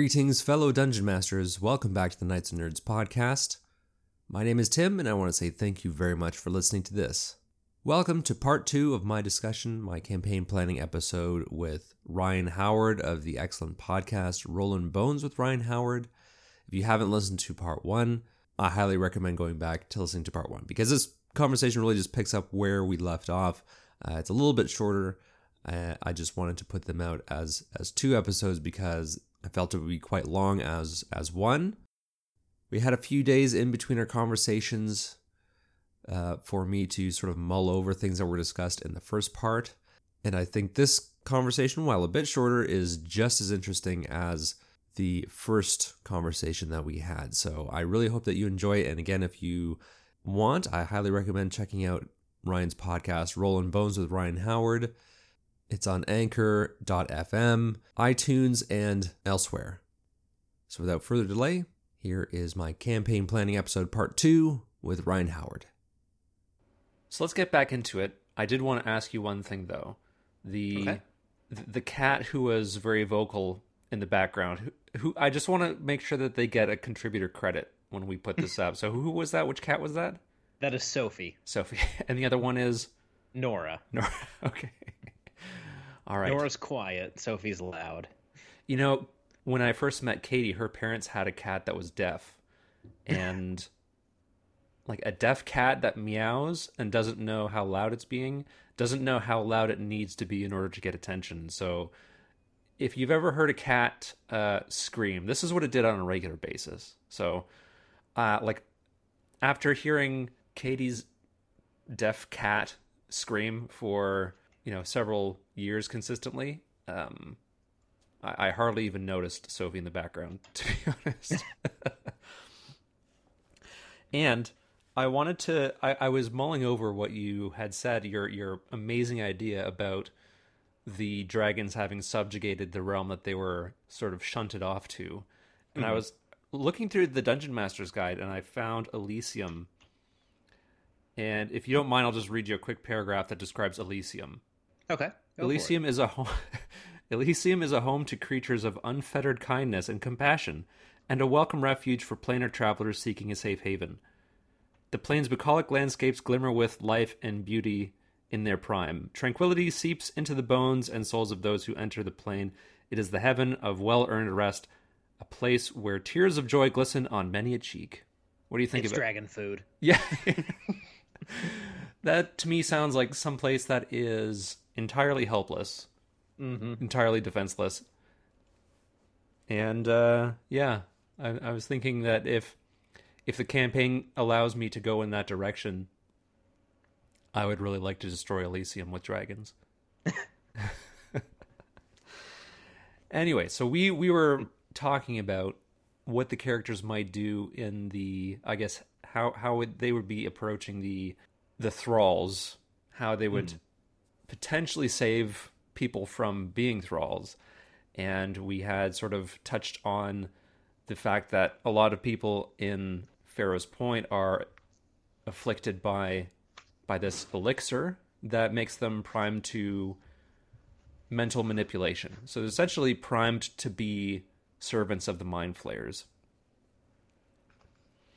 Greetings, fellow dungeon masters. Welcome back to the Knights and Nerds podcast. My name is Tim, and I want to say thank you very much for listening to this. Welcome to part two of my discussion, my campaign planning episode with Ryan Howard of the excellent podcast Rolling Bones with Ryan Howard. If you haven't listened to part one, I highly recommend going back to listening to part one because this conversation really just picks up where we left off. Uh, it's a little bit shorter. Uh, I just wanted to put them out as as two episodes because I felt it would be quite long as as one. We had a few days in between our conversations uh, for me to sort of mull over things that were discussed in the first part, and I think this conversation, while a bit shorter, is just as interesting as the first conversation that we had. So I really hope that you enjoy it. And again, if you want, I highly recommend checking out Ryan's podcast, Rolling Bones with Ryan Howard. It's on anchor.fm, iTunes, and elsewhere. So without further delay, here is my campaign planning episode part two with Ryan Howard. So let's get back into it. I did want to ask you one thing though. The Okay. the cat who was very vocal in the background, who, who I just want to make sure that they get a contributor credit when we put this up. So who was that? Which cat was that? That is Sophie. Sophie. And the other one is Nora. Nora. Okay. All right. Nora's quiet. Sophie's loud. You know, when I first met Katie, her parents had a cat that was deaf. And like a deaf cat that meows and doesn't know how loud it's being, doesn't know how loud it needs to be in order to get attention. So if you've ever heard a cat uh, scream, this is what it did on a regular basis. So, uh, like, after hearing Katie's deaf cat scream for you know several years consistently, um, I, I hardly even noticed Sophie in the background, to be honest. and I wanted to. I, I was mulling over what you had said. Your your amazing idea about the dragons having subjugated the realm that they were sort of shunted off to, and I was looking through the Dungeon Master's Guide, and I found Elysium. And if you don't mind, I'll just read you a quick paragraph that describes Elysium. Okay. Go. Elysium is a home. Elysium is a home to creatures of unfettered kindness and compassion, and a welcome refuge for planar travelers seeking a safe haven. The plane's bucolic landscapes glimmer with life and beauty in their prime. Tranquility seeps into the bones and souls of those who enter the plane. It is the heaven of well-earned rest, a place where tears of joy glisten on many a cheek. What do you think It's of it? dragon food. Yeah. that to me sounds like some place that is entirely helpless, Mm-hmm. entirely defenseless. And uh, yeah, I, I was thinking that if if the campaign allows me to go in that direction, I would really like to destroy Elysium with dragons. anyway, so we we were talking about what the characters might do in the I guess how how would they would be approaching the the thralls, how they would potentially save people from being thralls. And we had sort of touched on the fact that a lot of people in Pharaoh's Point are afflicted by by this elixir that makes them primed to mental manipulation. So they're essentially primed to be servants of the mind flayers.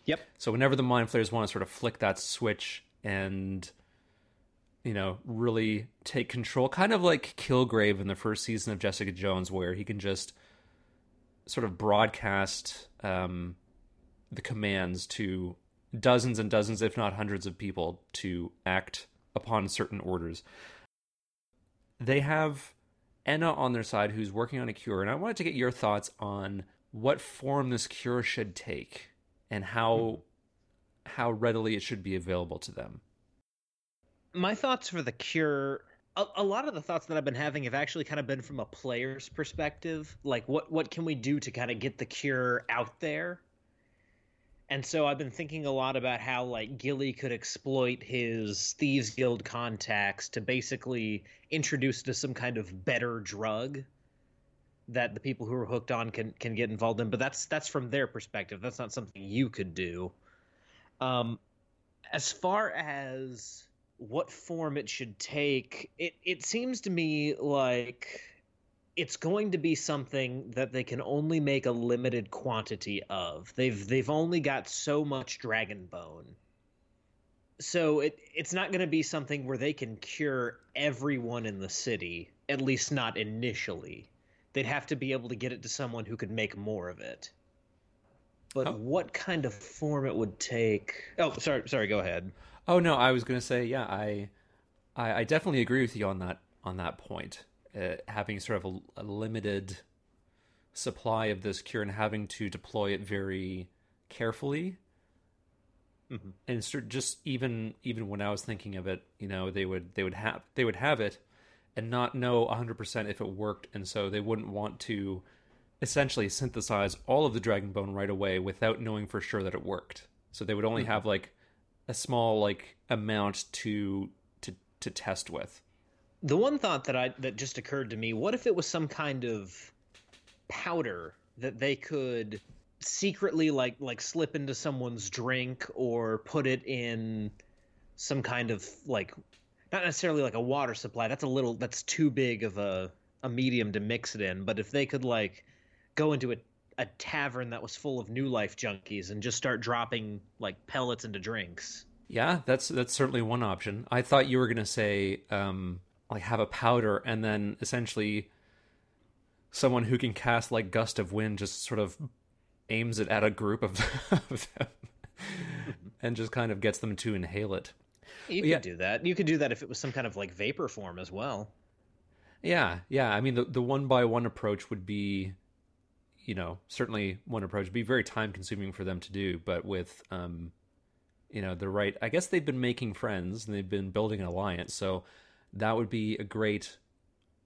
Yep. So whenever the mind flayers want to sort of flick that switch and you know really take control, kind of like Kilgrave in the first season of Jessica Jones, where he can just sort of broadcast um, the commands to dozens and dozens, if not hundreds, of people to act upon certain orders. They have Enna on their side, who's working on a cure, and I wanted to get your thoughts on what form this cure should take and how how readily it should be available to them. My thoughts for the cure. A, a lot of the thoughts that I've been having have actually kind of been from a player's perspective. Like, what what can we do to kind of get the cure out there? And so I've been thinking a lot about how like Gilly could exploit his thieves guild contacts to basically introduce to some kind of better drug that the people who are hooked on can can get involved in. But that's that's from their perspective. That's not something you could do. Um, as far as what form it should take, it it seems to me like it's going to be something that they can only make a limited quantity of. They've they've only got so much dragon bone. So it it's not going to be something where they can cure everyone in the city, at least not initially. They'd have to be able to get it to someone who could make more of it. But Oh. what kind of form it would take? Oh, sorry, sorry. Go ahead. Oh no, I was going to say, yeah, I, I, I definitely agree with you on that on that point. Uh, having sort of a, a limited supply of this cure and having to deploy it very carefully, Mhm. and sort just even even when I was thinking of it, you know, they would they would have they would have it and not know 100% if it worked and so they wouldn't want to essentially synthesize all of the dragon bone right away without knowing for sure that it worked. So they would only have like a small like amount to to to test with. The one thought that I that just occurred to me, what if it was some kind of powder that they could secretly like like slip into someone's drink or put it in some kind of like not necessarily like a water supply. That's a little that's too big of a a medium to mix it in, but if they could like go into a a tavern that was full of new life junkies and just start dropping like pellets into drinks. Yeah, that's that's certainly one option. I thought you were going to say um like have a powder and then essentially someone who can cast like gust of wind just sort of aims it at a group of, of them and just kind of gets them to inhale it. You could Yeah. do that. You could do that if it was some kind of like vapor form as well. Yeah, yeah. I mean, the the one by one approach would be, you know, certainly one approach would be very time consuming for them to do, but with, um, you know, the right. I guess they've been making friends and they've been building an alliance, so that would be a great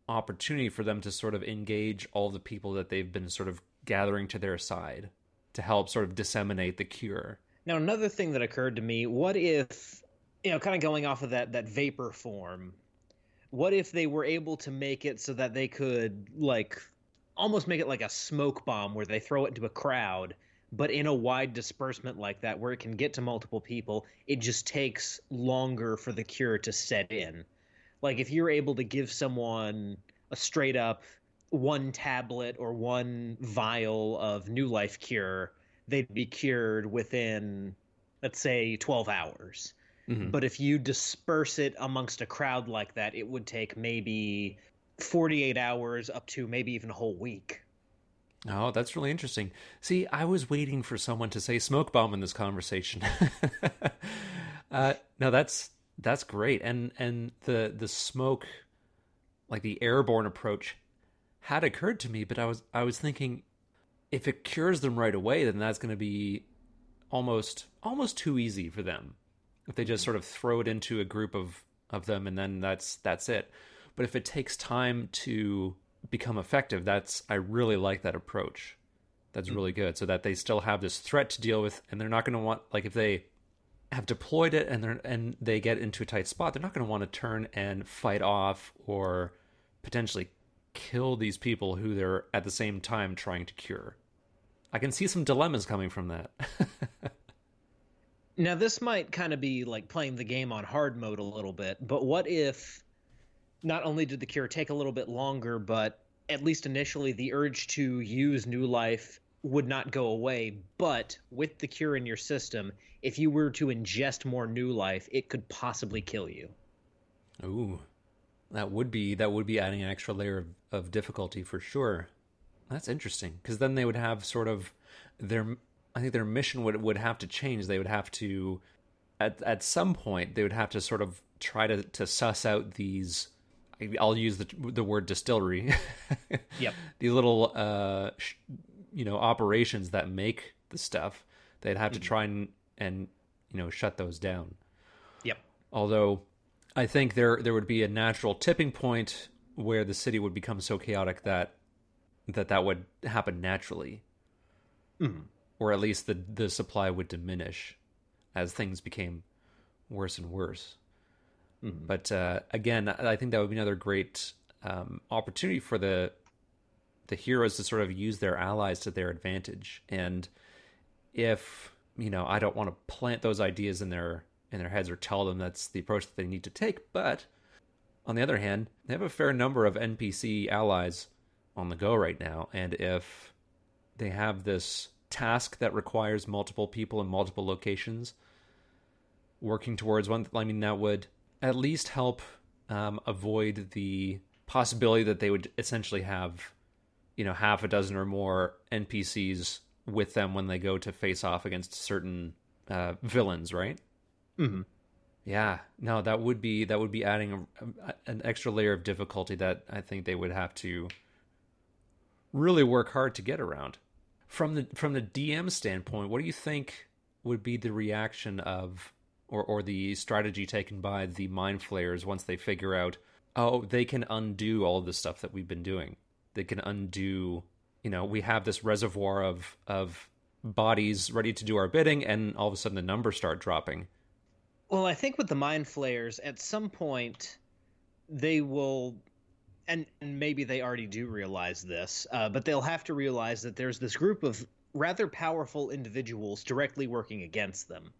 opportunity for them to sort of engage all the people that they've been sort of gathering to their side to help sort of disseminate the cure. Now, another thing that occurred to me: what if, you know, kind of going off of that that vapor form, what if they were able to make it so that they could like almost make it like a smoke bomb where they throw it into a crowd, but in a wide disbursement like that, where it can get to multiple people, it just takes longer for the cure to set in. Like if you're able to give someone a straight up one tablet or one vial of new life cure they'd be cured within let's say 12 hours Mhm. but if you disperse it amongst a crowd like that it would take maybe 48 hours up to maybe even a whole week Oh, that's really interesting. See, I was waiting for someone to say smoke bomb in this conversation. uh, no, that's that's great, and and the the smoke, like the airborne approach, had occurred to me, but I was I was thinking, if it cures them right away, then that's going to be almost almost too easy for them. If they just sort of throw it into a group of of them, and then that's that's it. But if it takes time to become effective, that's I really like that approach. That's really good. So that they still have this threat to deal with, and they're not going to want like if they have deployed it and they're and they get into a tight spot, they're not going to want to turn and fight off or potentially kill these people who they're at the same time trying to cure. I can see some dilemmas coming from that. now this might kind of be like playing the game on hard mode a little bit but what if not only did the cure take a little bit longer but at least initially the urge to use new life would not go away but with the cure in your system if you were to ingest more new life it could possibly kill you Ooh, that would be that would be adding an extra layer of, of difficulty for sure. That's interesting because then they would have sort of their. I think their mission would would have to change. They would have to, at at some point, they would have to sort of try to to suss out these. I'll use the the word distillery. Yep. These little, uh, sh- you know, operations that make the stuff. They'd have to try and and you know shut those down yep although I think there there would be a natural tipping point where the city would become so chaotic that that that would happen naturally, Mhm. or at least the the supply would diminish as things became worse and worse. Mhm. But uh, again, I think that would be another great um, opportunity for the the heroes to sort of use their allies to their advantage. And if you know, I don't want to plant those ideas in their in their heads or tell them that's the approach that they need to take. But on the other hand, they have a fair number of NPC allies on the go right now. And if they have this task that requires multiple people in multiple locations working towards one, I mean, that would at least help um, avoid the possibility that they would essentially have, you know, half a dozen or more NPCs with them when they go to face off against certain uh, villains, right? Mm-hmm. Yeah, no, that would be that would be adding a, a, an extra layer of difficulty that I think they would have to really work hard to get around. From the from the DM standpoint, what do you think would be the reaction of or or the strategy taken by the mind flayers once they figure out oh they can undo all the stuff that we've been doing. They can undo, you know, we have this reservoir of of bodies ready to do our bidding and all of a sudden the numbers start dropping. Well, I think with the mind flayers, at some point, they will, and, and maybe they already do realize this, uh, but they'll have to realize that there's this group of rather powerful individuals directly working against them.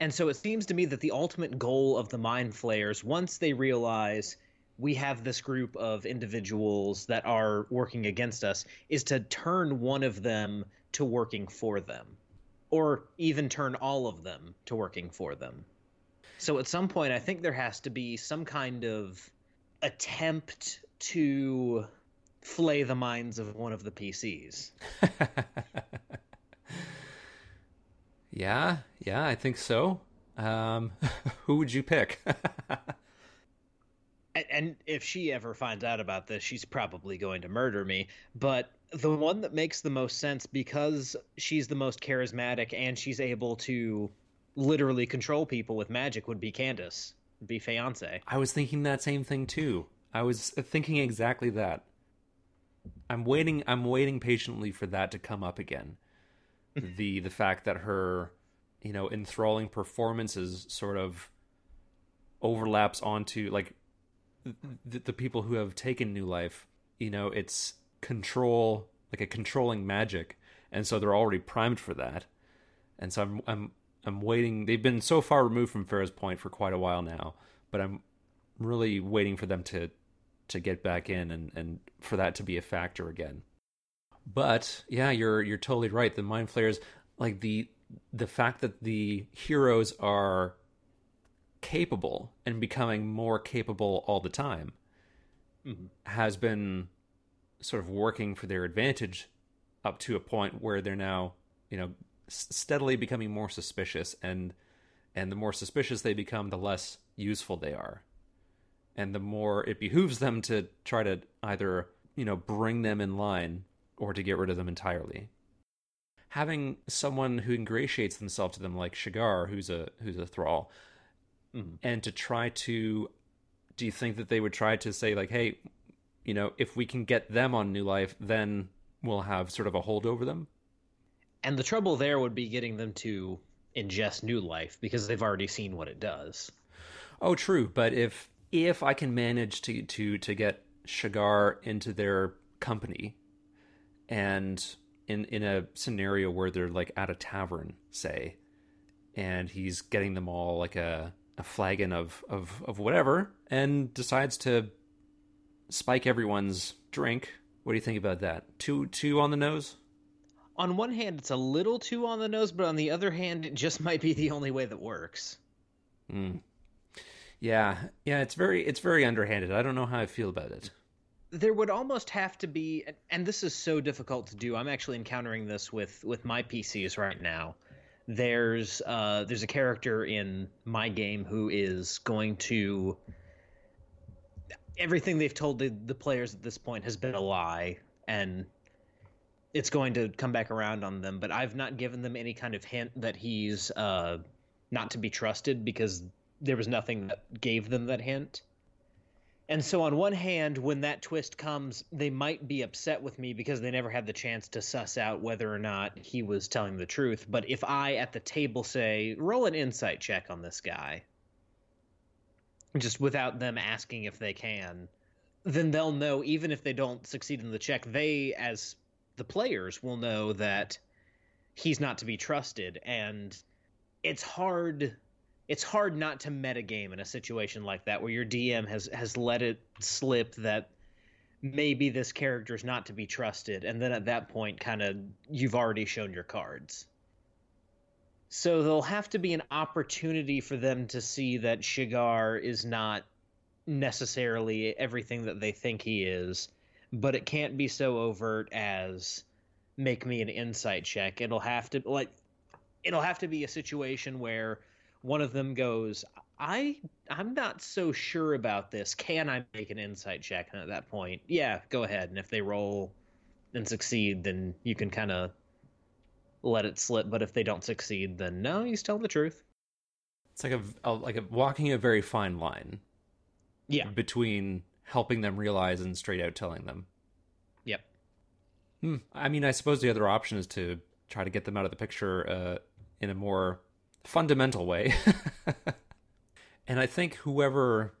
And so it seems to me that the ultimate goal of the mind flayers, once they realize we have this group of individuals that are working against us, is to turn one of them to working for them, or even turn all of them to working for them. So at some point, I think there has to be some kind of attempt to flay the minds of one of the PCs. yeah, yeah, I think so. Um, who would you pick? and if she ever finds out about this, she's probably going to murder me. But the one that makes the most sense because she's the most charismatic and she's able to literally control people with magic would be Candace, be fiance. I was thinking that same thing too. I was thinking exactly that. I'm waiting. I'm waiting patiently for that to come up again. The the fact that her, you know, enthralling performances sort of overlaps onto like the, the people who have taken new life. You know, it's control like a controlling magic, and so they're already primed for that. And so I'm I'm I'm waiting. They've been so far removed from Farrah's Point for quite a while now, but I'm really waiting for them to to get back in and and for that to be a factor again. But yeah, you're you're totally right. The mind flayers, like the the fact that the heroes are capable and becoming more capable all the time mm-hmm. has been sort of working for their advantage up to a point where they're now, you know, steadily becoming more suspicious and and the more suspicious they become the less useful they are and the more it behooves them to try to either you know bring them in line or to get rid of them entirely having someone who ingratiates themselves to them like Shigar who's a who's a thrall mm-hmm. and to try to do you think that they would try to say like hey you know if we can get them on new life then we'll have sort of a hold over them and the trouble there would be getting them to ingest new life because they've already seen what it does. Oh, true. But if if I can manage to to to get Shigar into their company, and in in a scenario where they're like at a tavern, say, and he's getting them all like a a flagon of of of whatever, and decides to spike everyone's drink. What do you think about that? Two two on the nose on one hand, it's a little too on the nose, but on the other hand, it just might be the only way that works. Mm. Yeah, yeah, it's very it's very underhanded. I don't know how I feel about it. There would almost have to be, and this is so difficult to do. I'm actually encountering this with with my PCs right now. There's uh, there's a character in my game who is going to everything they've told the, the players at this point has been a lie, and it's going to come back around on them. But I've not given them any kind of hint that he's uh, not to be trusted because there was nothing that gave them that hint. And so, on one hand, when that twist comes, they might be upset with me because they never had the chance to suss out whether or not he was telling the truth. But if I at the table say, roll an insight check on this guy, just without them asking if they can, then they'll know, even if they don't succeed in the check, they, as the players will know that he's not to be trusted and it's hard it's hard not to metagame in a situation like that where your DM has has let it slip that maybe this character is not to be trusted and then at that point kind of you've already shown your cards. So there'll have to be an opportunity for them to see that shigar is not necessarily everything that they think he is but it can't be so overt as make me an insight check. It'll have to like it'll have to be a situation where one of them goes I I'm not so sure about this. Can I make an insight check? And at that point, yeah, go ahead. And if they roll and succeed, then you can kind of let it slip. But if they don't succeed, then no, you tell the truth. It's like a, a like a walking a very fine line. Yeah. Between helping them realize and straight out telling them. Yep. Hmm. I mean, I suppose the other option is to try to get them out of the picture uh, in a more fundamental way. And I think whoever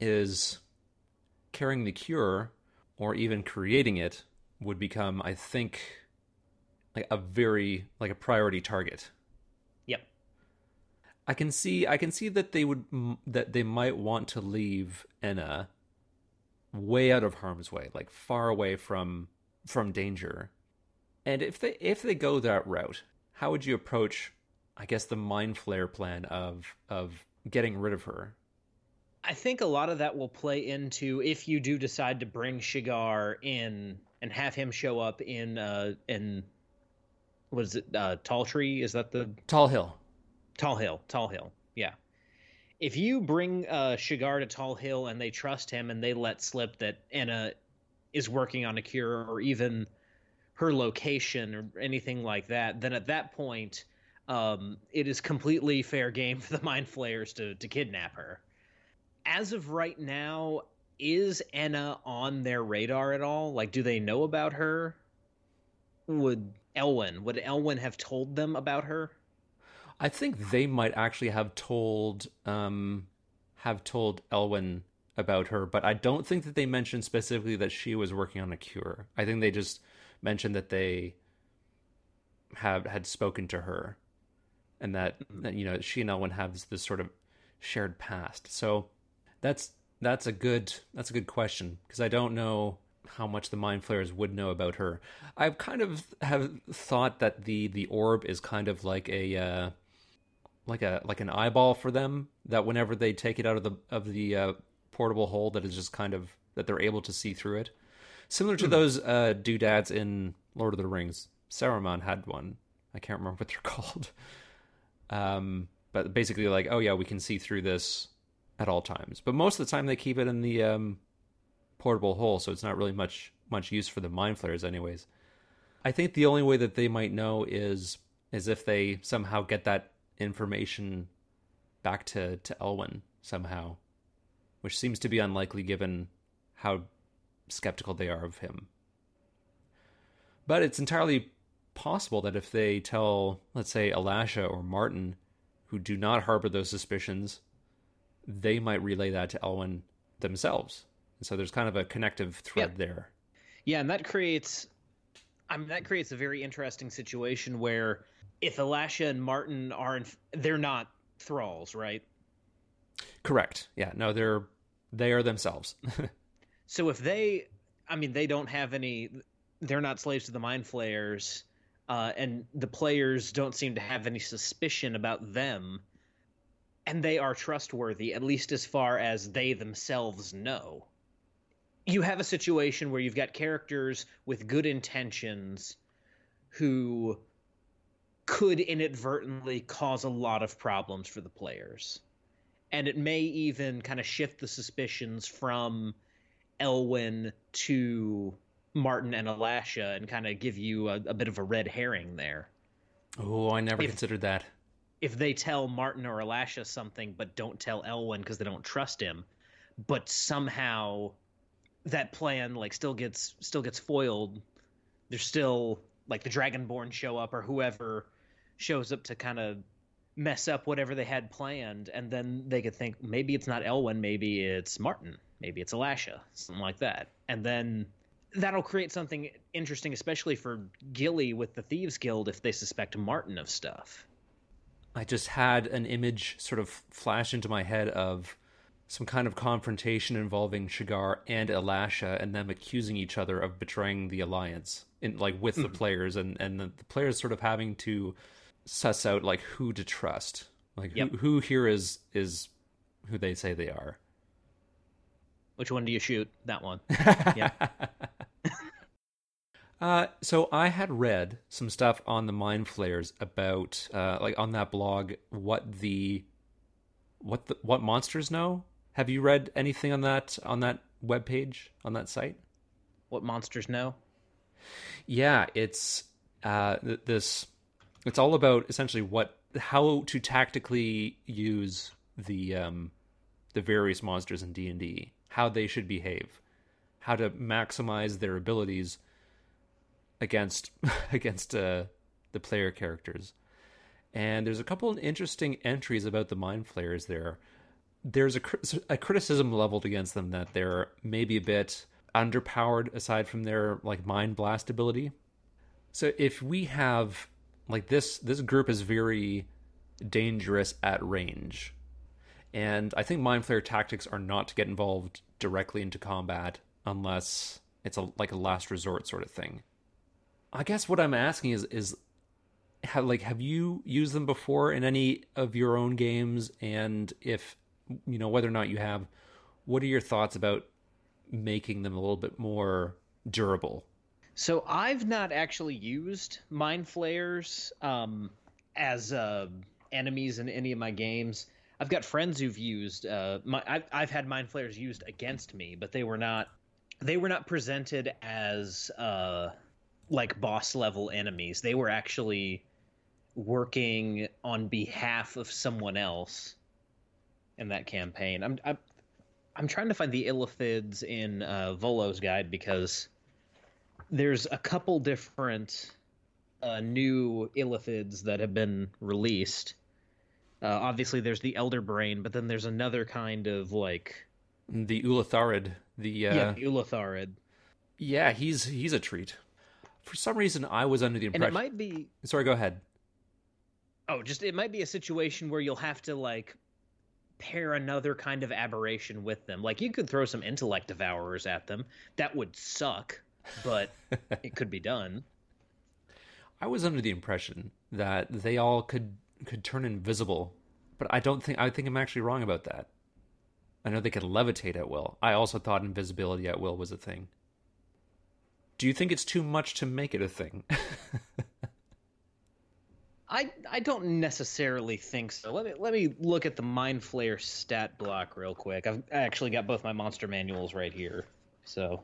is carrying the cure or even creating it would become, I think, like a very like a priority target. Yep. I can see I can see that they would that they might want to leave Enna way out of harm's way, like far away from from danger. And if they if they go that route, how would you approach I guess the mind flayer plan of of getting rid of her. I think a lot of that will play into if you do decide to bring Shigar in and have him show up in uh in what is it uh Tall Tree is that the Tall Hill. Tall Hill, Tall Hill. Yeah. If you bring uh Shigar to Tall Hill and they trust him and they let slip that Anna is working on a cure or even her location or anything like that, then at that point um, it is completely fair game for the mind flayers to to kidnap her. As of right now, is Enna on their radar at all? Like, do they know about her? Would Elwyn would Elwyn have told them about her? I think they might actually have told um, have told Elwyn about her, but I don't think that they mentioned specifically that she was working on a cure. I think they just mentioned that they have had spoken to her and that, mm-hmm. you know she and Elwyn have this sort of shared past. So that's that's a good that's a good question because I don't know how much the mind flayers would know about her. I've kind of have thought that the the orb is kind of like a uh, like a like an eyeball for them that whenever they take it out of the of the uh, portable hole that is just kind of that they're able to see through it. Similar to mm. those uh, doodads in Lord of the Rings. Saruman had one. I can't remember what they're called. Um, but basically, like, oh yeah, we can see through this at all times. But most of the time, they keep it in the um, portable hole, so it's not really much much use for the mind flayers, anyways. I think the only way that they might know is is if they somehow get that information back to to Elwyn somehow, which seems to be unlikely given how skeptical they are of him. But it's entirely possible that if they tell, let's say, Alasha or Martin, who do not harbor those suspicions, they might relay that to Elwyn themselves. And so there's kind of a connective thread yeah. there. Yeah, and that creates I mean that creates a very interesting situation where if Alasha and Martin are in, they're not thralls, right? Correct. Yeah, no, they're they are themselves. so if they I mean they don't have any they're not slaves to the mind flayers uh, and the players don't seem to have any suspicion about them, and they are trustworthy, at least as far as they themselves know. You have a situation where you've got characters with good intentions who could inadvertently cause a lot of problems for the players. And it may even kind of shift the suspicions from Elwyn to Martin and Alasha and kind of give you a, a, bit of a red herring there. Oh, I never if, considered that. If they tell Martin or Alasha something but don't tell Elwyn because they don't trust him, but somehow that plan like still gets still gets foiled, there's still like the Dragonborn show up or whoever shows up to kind of mess up whatever they had planned, and then they could think maybe it's not Elwyn, maybe it's Martin, maybe it's Alasha, something like that, and then that'll create something interesting, especially for Gilly with the Thieves Guild if they suspect Martin of stuff. I just had an image sort of flash into my head of some kind of confrontation involving Shigar and Alasha and them accusing each other of betraying the alliance in like with the mm-hmm. players and and the, the players sort of having to suss out like who to trust like Yep. who, who here is is who they say they are Which one do you shoot? That one. yeah. Uh, so I had read some stuff on the Mind Flayers about, uh, like on that blog, what the, what the, what monsters know. Have you read anything on that on that web page on that site? What monsters know? Yeah, it's uh, th- this. It's all about essentially what how to tactically use the um, the various monsters in D and D, how they should behave, how to maximize their abilities against against uh, the player characters. And there's a couple of interesting entries about the mind flayers there. There's a, a criticism leveled against them that they're maybe a bit underpowered aside from their like mind blast ability. So if we have like this this group is very dangerous at range. And I think mind flayer tactics are not to get involved directly into combat unless it's a like a last resort sort of thing. I guess what I'm asking is is have like have you used them before in any of your own games and if you know whether or not you have what are your thoughts about making them a little bit more durable So I've not actually used mind flayers um, as uh, enemies in any of my games. I've got friends who've used uh, my. I've, I've had mind flayers used against me, but they were not. They were not presented as uh, like boss level enemies. They were actually working on behalf of someone else in that campaign. I'm I'm, I'm trying to find the illithids in uh, Volo's guide because there's a couple different uh, new illithids that have been released. Uh, obviously, there's the Elder Brain, but then there's another kind of like the ulitharid the uh, yeah, Ulitharid, yeah he's he's a treat for some reason i was under the impression. and it might be sorry go ahead oh, just it might be a situation where you'll have to like pair another kind of aberration with them. Like you could throw some intellect devourers at them. That would suck, but it could be done. i was under the impression that they all could could turn invisible but i don't think i think i'm actually wrong about that i know they could levitate at will i also thought invisibility at will was a thing do you think it's too much to make it a thing I I don't necessarily think so. Let me let me look at the Mind Flayer stat block real quick. I've I actually got both my monster manuals right here. So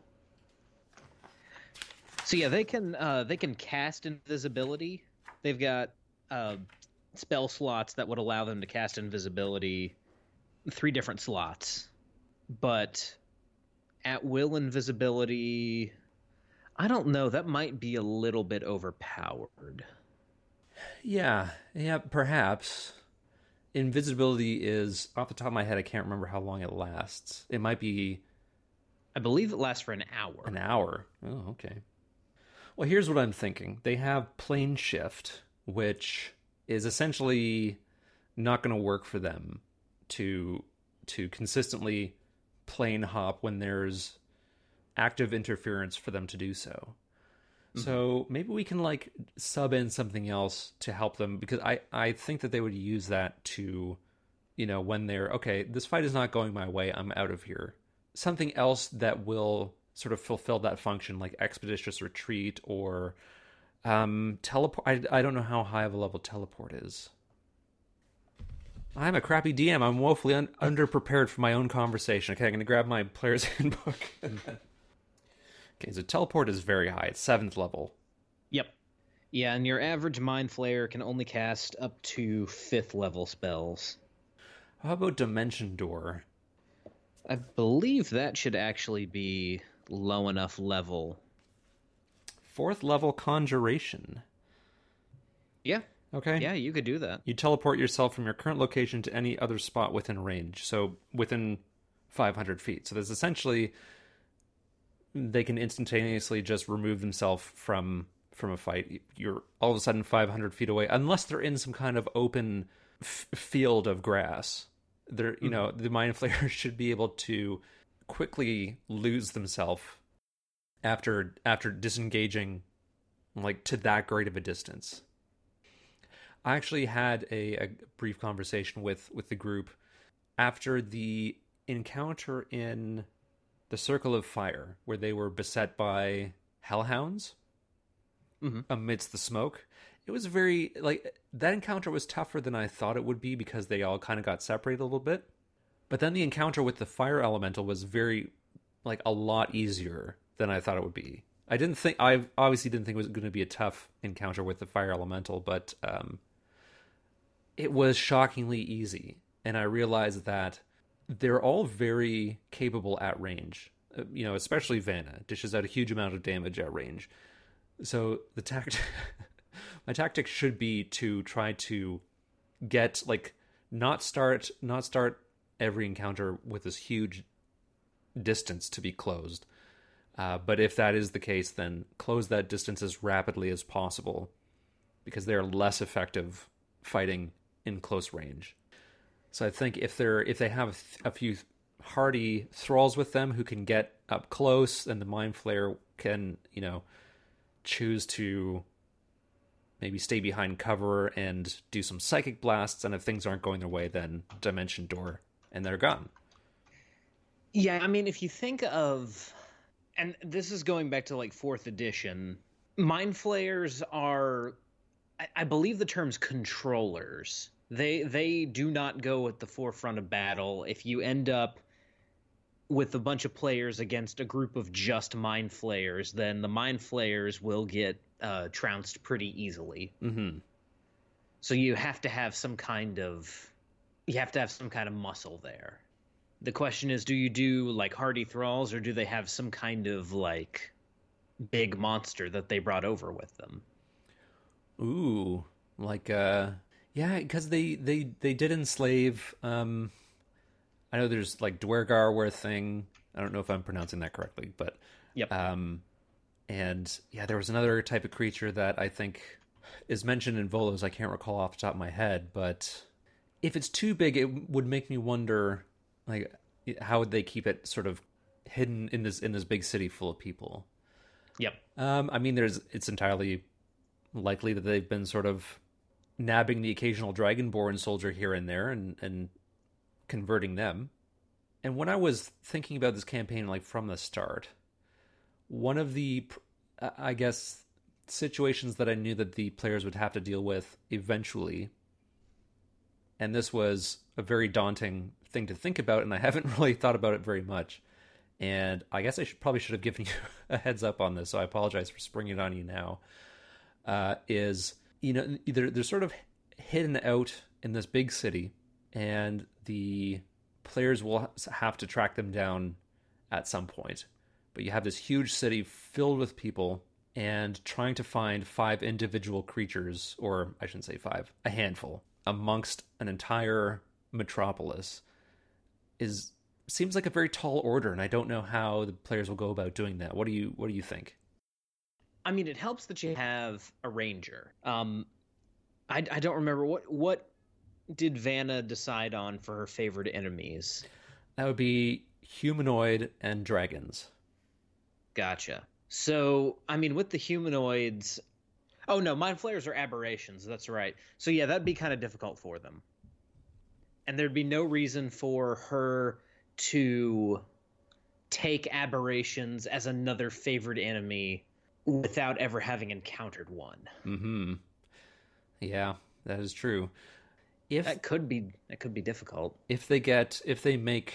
So yeah, they can uh they can cast invisibility. They've got uh spell slots that would allow them to cast invisibility three different slots. But at will invisibility I don't know, that might be a little bit overpowered. Yeah, yeah, perhaps. Invisibility is off the top of my head. I can't remember how long it lasts. It might be I believe it lasts for an hour. an hour. Oh, okay. Well, here's what I'm thinking. They have plane shift, which is essentially not going to work for them to to consistently plane hop when there's active interference for them to do so. So maybe we can like sub in something else to help them because I I think that they would use that to you know when they're okay this fight is not going my way I'm out of here. Something else that will sort of fulfill that function like expeditious retreat or um teleport I I don't know how high of a level teleport is. I'm a crappy DM. I'm woefully un- underprepared for my own conversation. Okay, I'm going to grab my player's handbook. Okay, so teleport is very high. It's seventh level. Yep. Yeah, and your average Mind Flayer can only cast up to fifth level spells. How about Dimension Door? I believe that should actually be low enough level. Fourth level Conjuration. Yeah, Okay. yeah, you could do that. You teleport yourself from your current location to any other spot within range, so within 500 feet. So there's essentially they can instantaneously just remove themselves from from a fight. You're all of a sudden 500 feet away, unless they're in some kind of open f- field of grass. They're you mm-hmm. know the mind flayer should be able to quickly lose themselves after after disengaging like to that great of a distance. I actually had a, a brief conversation with with the group after the encounter in the Circle of Fire, where they were beset by hellhounds Mhm. amidst the smoke. It was very like that encounter was tougher than I thought it would be because they all kind of got separated a little bit. But then the encounter with the fire elemental was very like a lot easier than I thought it would be. I didn't think I obviously didn't think it was going to be a tough encounter with the fire elemental, but um, it was shockingly easy, and I realized that they're all very capable at range. Uh, you know, especially Vanna dishes out a huge amount of damage at range. So the tact, my tactic should be to try to get like not start not start every encounter with this huge distance to be closed. Uh, but if that is the case, then close that distance as rapidly as possible because they're less effective fighting in close range. So I think if they're if they have a few hardy thralls with them who can get up close, and the mind flayer can you know choose to maybe stay behind cover and do some psychic blasts, and if things aren't going their way, then dimension door, and they're gone. Yeah, I mean, if you think of, and this is going back to like fourth edition, mind flayers are, I, I believe the term's controllers. They they do not go at the forefront of battle. If you end up with a bunch of players against a group of just mind flayers, then the mind flayers will get uh, trounced pretty easily. Mm-hmm. So you have to have some kind of you have to have some kind of muscle there. The question is do you do like hardy thralls or do they have some kind of like big monster that they brought over with them? Ooh, like uh, yeah, because they they they did enslave. Um, I know there's like Duergar were a thing. I don't know if I'm pronouncing that correctly, but Yep. Um, and yeah, there was another type of creature that I think is mentioned in Volos. I can't recall off the top of my head, but if it's too big, it would make me wonder, like, how would they keep it sort of hidden in this in this big city full of people? Yep. Um, I mean, there's it's entirely likely that they've been sort of nabbing the occasional dragonborn soldier here and there and and converting them. And when I was thinking about this campaign, like from the start, one of the, I guess, situations that I knew that the players would have to deal with eventually, and this was a very daunting thing to think about, and I haven't really thought about it very much. And I guess I should probably should have given you a heads up on this, so I apologize for springing it on you now. Uh, is you know they're they're sort of hidden out in this big city, and the players will have to track them down at some point. But you have this huge city filled with people, and trying to find five individual creatures, or I shouldn't say five, a handful, amongst an entire metropolis is seems like a very tall order, and I don't know how the players will go about doing that. What do you What do you think? I mean, it helps that you have a ranger. Um, I, I don't remember what what did Vanna decide on for her favorite enemies. That would be humanoid and dragons. Gotcha. So, I mean, with the humanoids, oh no, mind flayers are aberrations. That's right. So yeah, that'd be kind of difficult for them, and there'd be no reason for her to take aberrations as another favorite enemy without ever having encountered one. Hmm. Yeah, that is true. If That could be that could be difficult. if they get if they make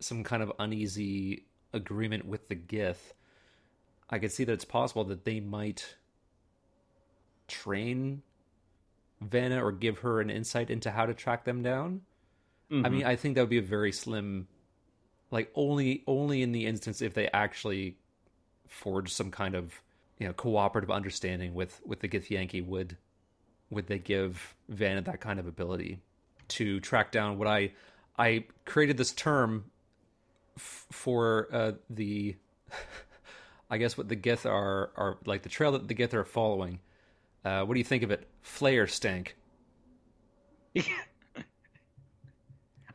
some kind of uneasy agreement with the Gith, I could see that it's possible that they might train Vanna or give her an insight into how to track them down. I mean, I think that would be a very slim, like only only in the instance if they actually forge some kind of you know cooperative understanding with with the Githyanki would would they give Vanna that kind of ability to track down what I I created this term f- for uh, the I guess what the Gith are are like the trail that the Gith are following. Uh, what do you think of it? Flare stank.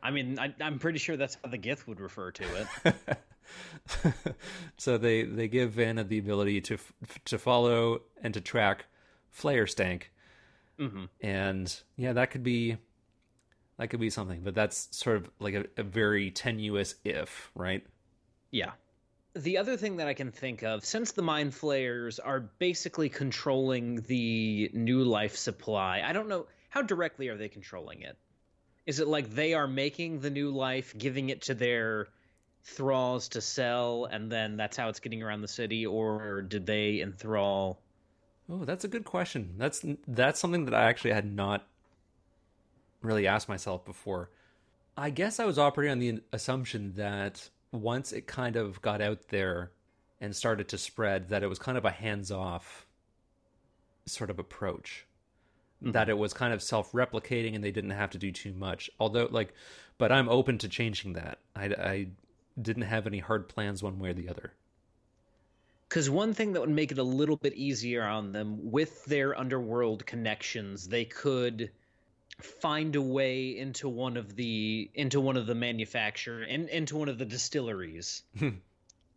I mean, I, am pretty sure that's how the Gith would refer to it. so they they give Vanna the ability to to follow and to track Flare Stank, mm-hmm. and yeah, that could be that could be something, but that's sort of like a, a very tenuous if, right? Yeah. The other thing that I can think of, since the mind flayers are basically controlling the new life supply, I don't know how directly are they controlling it? Is it like they are making the new life, giving it to their thralls to sell, and then that's how it's getting around the city, or did they enthrall? Oh, that's a good question. That's that's something that I actually had not really asked myself before. I guess I was operating on the assumption that once it kind of got out there and started to spread, that it was kind of a hands off sort of approach. Mm-hmm. That it was kind of self replicating and they didn't have to do too much. Although, like, but I'm open to changing that. I, I didn't have any hard plans one way or the other. Because one thing that would make it a little bit easier on them with their underworld connections, they could find a way into one of the into one of the manufacturer and into one of the distilleries hmm.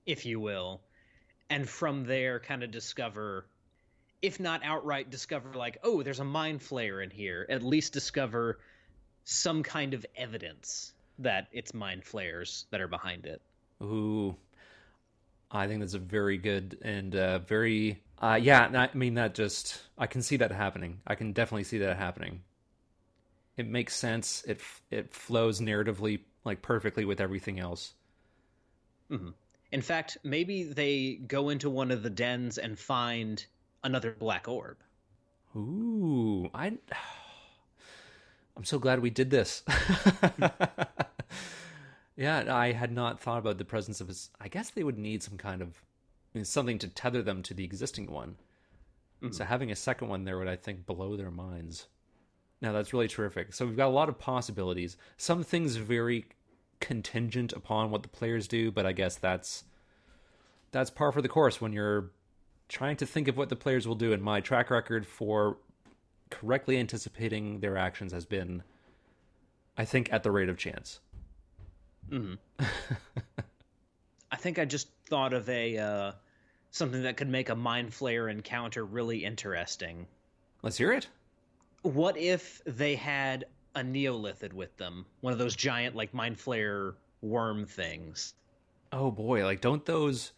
if you will and from there kind of discover if not outright discover like oh there's a mind flayer in here at least discover some kind of evidence that it's mind flayers that are behind it ooh i think that's a very good and uh, very uh, yeah i mean that just i can see that happening i can definitely see that happening it makes sense. It it flows narratively like perfectly with everything else. Mm-hmm. In fact, maybe they go into one of the dens and find another black orb. Ooh, I I'm so glad we did this. yeah, I had not thought about the presence of his. I guess they would need some kind of I mean, something to tether them to the existing one. Mm-hmm. So having a second one there would, I think, blow their minds. Now that's really terrific. So we've got a lot of possibilities. Some things very contingent upon what the players do, but I guess that's that's par for the course when you're trying to think of what the players will do. And my track record for correctly anticipating their actions has been, I think, at the rate of chance. Mm-hmm. I think I just thought of a uh, something that could make a mind flayer encounter really interesting. Let's hear it what if they had a neolithid with them one of those giant like mind flayer worm things oh boy like don't those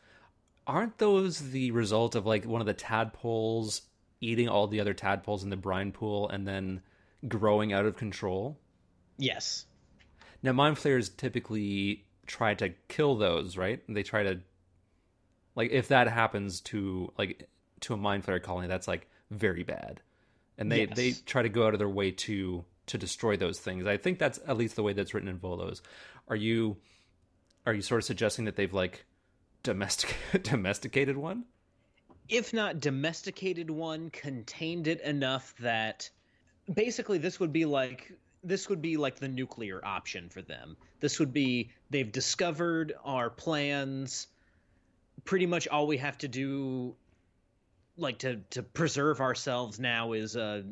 aren't those the result of like one of the tadpoles eating all the other tadpoles in the brine pool and then growing out of control yes now mind flayers typically try to kill those right they try to like if that happens to like to a mind flayer colony that's like very bad and they yes. they try to go out of their way to to destroy those things. I think that's at least the way that's written in Volos. Are you are you sort of suggesting that they've like domestic domesticated one? If not domesticated one, contained it enough that basically this would be like this would be like the nuclear option for them. This would be they've discovered our plans. Pretty much all we have to do like to to preserve ourselves now is uh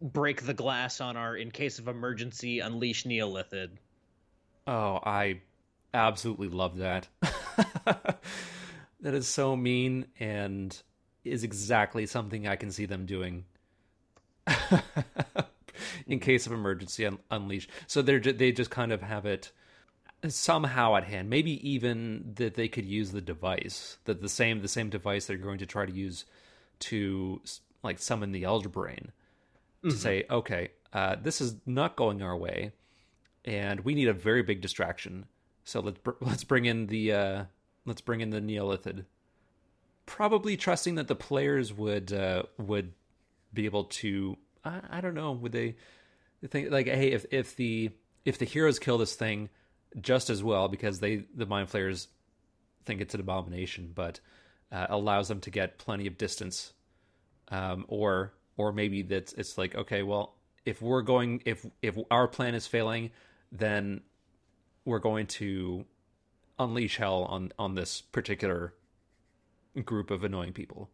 break the glass on our in case of emergency unleash neolithid oh i absolutely love that that is so mean and is exactly something i can see them doing in case of emergency un- unleash so they're they just kind of have it somehow at hand maybe even that they could use the device that the same the same device they're going to try to use to like summon the elder brain to mm-hmm. say, okay, uh, this is not going our way, and we need a very big distraction. So let's br- let's bring in the uh, let's bring in the Neolithid. Probably trusting that the players would uh, would be able to. I, I don't know. Would they think like, hey, if if the if the heroes kill this thing just as well because they the mind flayers think it's an abomination, but uh, allows them to get plenty of distance, um, or or maybe that's it's like okay, well, if we're going if if our plan is failing, then we're going to unleash hell on on this particular group of annoying people.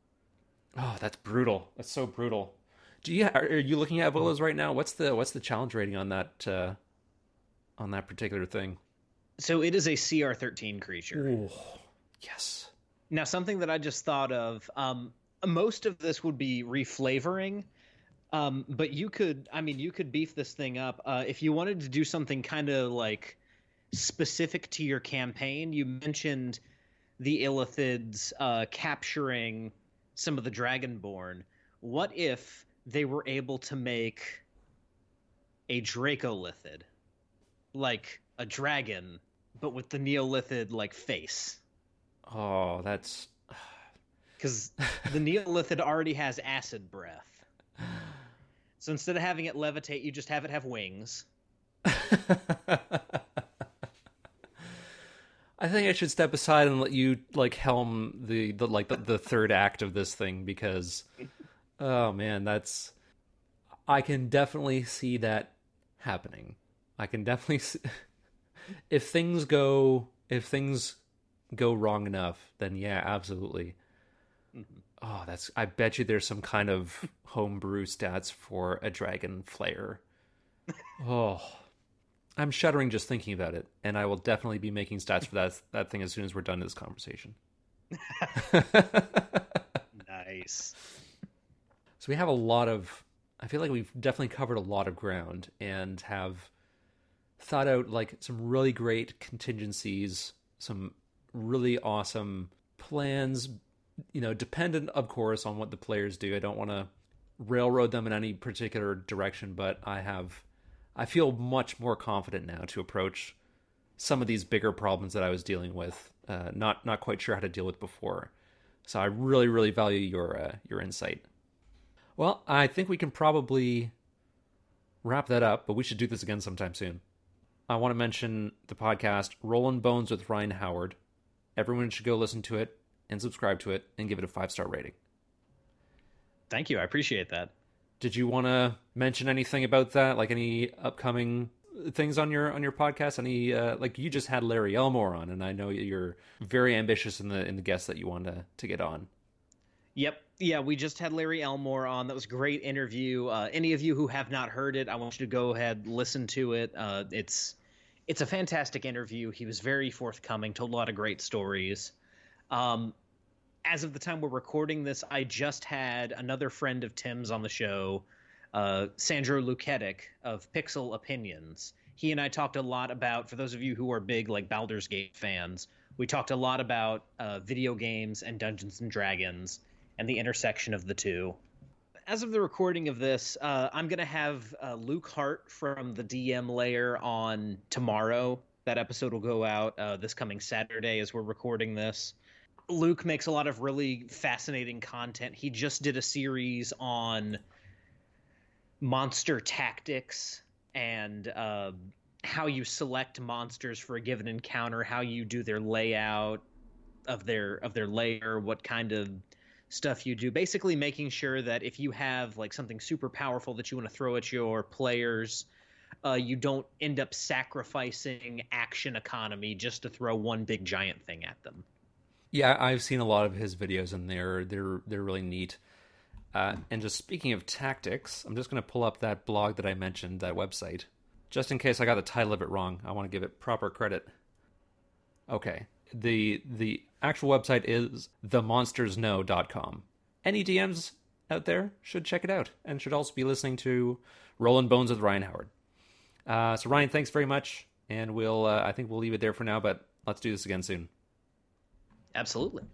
Oh, that's brutal. That's so brutal. Do you are you looking at Volos right now? What's the what's the challenge rating on that uh, on that particular thing? So it is a CR13 creature. Ooh, yes. Now, something that I just thought of. Um, most of this would be reflavoring, um, but you could. I mean, you could beef this thing up uh, if you wanted to do something kind of like specific to your campaign. You mentioned the Illithids uh, capturing some of the Dragonborn. What if they were able to make a Dracolithid, like a dragon, but with the Neolithid like face? Oh, that's because the Neolithid already has acid breath. So instead of having it levitate, you just have it have wings. I think I should step aside and let you like helm the, the like the, the third act of this thing because oh man, that's I can definitely see that happening. I can definitely see if things go if things go wrong enough, then yeah, absolutely. Mm-hmm. Oh, that's I bet you there's some kind of homebrew stats for a dragon flayer. oh. I'm shuddering just thinking about it, and I will definitely be making stats for that that thing as soon as we're done this conversation. nice. So we have a lot of. I feel like we've definitely covered a lot of ground and have thought out like some really great contingencies, some really awesome plans. You know, dependent of course on what the players do. I don't want to railroad them in any particular direction, but I have I feel much more confident now to approach some of these bigger problems that I was dealing with. Uh, not not quite sure how to deal with before. So I really really value your uh, your insight. Well, I think we can probably wrap that up, but we should do this again sometime soon. I want to mention the podcast Rolling Bones with Ryan Howard. Everyone should go listen to it and subscribe to it and give it a five star rating. Thank you. I appreciate that. Did you want to mention anything about that? Like any upcoming things on your on your podcast? Any uh, like you just had Larry Elmore on, and I know you're very ambitious in the in the guests that you want to to get on. Yep. Yeah, we just had Larry Elmore on. That was a great interview. Uh, any of you who have not heard it, I want you to go ahead listen to it. Uh, it's it's a fantastic interview. He was very forthcoming, told a lot of great stories. Um, as of the time we're recording this, I just had another friend of Tim's on the show, uh, Sandro Luketic of Pixel Opinions. He and I talked a lot about, for those of you who are big like Baldur's Gate fans, we talked a lot about uh, video games and Dungeons and Dragons and the intersection of the two. As of the recording of this, uh, I'm going to have uh, Luke Hart from the DM Lair on tomorrow. That episode will go out uh, this coming Saturday as we're recording this. Luke makes a lot of really fascinating content. He just did a series on monster tactics and uh, how you select monsters for a given encounter, how you do their layout of their of their layer, what kind of stuff you do. Basically, making sure that if you have like something super powerful that you want to throw at your players, uh, you don't end up sacrificing action economy just to throw one big giant thing at them. Yeah, I've seen a lot of his videos, and they're they're they're really neat. Uh, and just speaking of tactics, I'm just going to pull up that blog that I mentioned, that website, just in case I got the title of it wrong. I want to give it proper credit. Okay, the the actual website is themonstersknow.com. Any DMs out there should check it out, and should also be listening to Rolling Bones with Ryan Howard. Uh, so Ryan, thanks very much, and we'll uh, I think we'll leave it there for now, but let's do this again soon. Absolutely.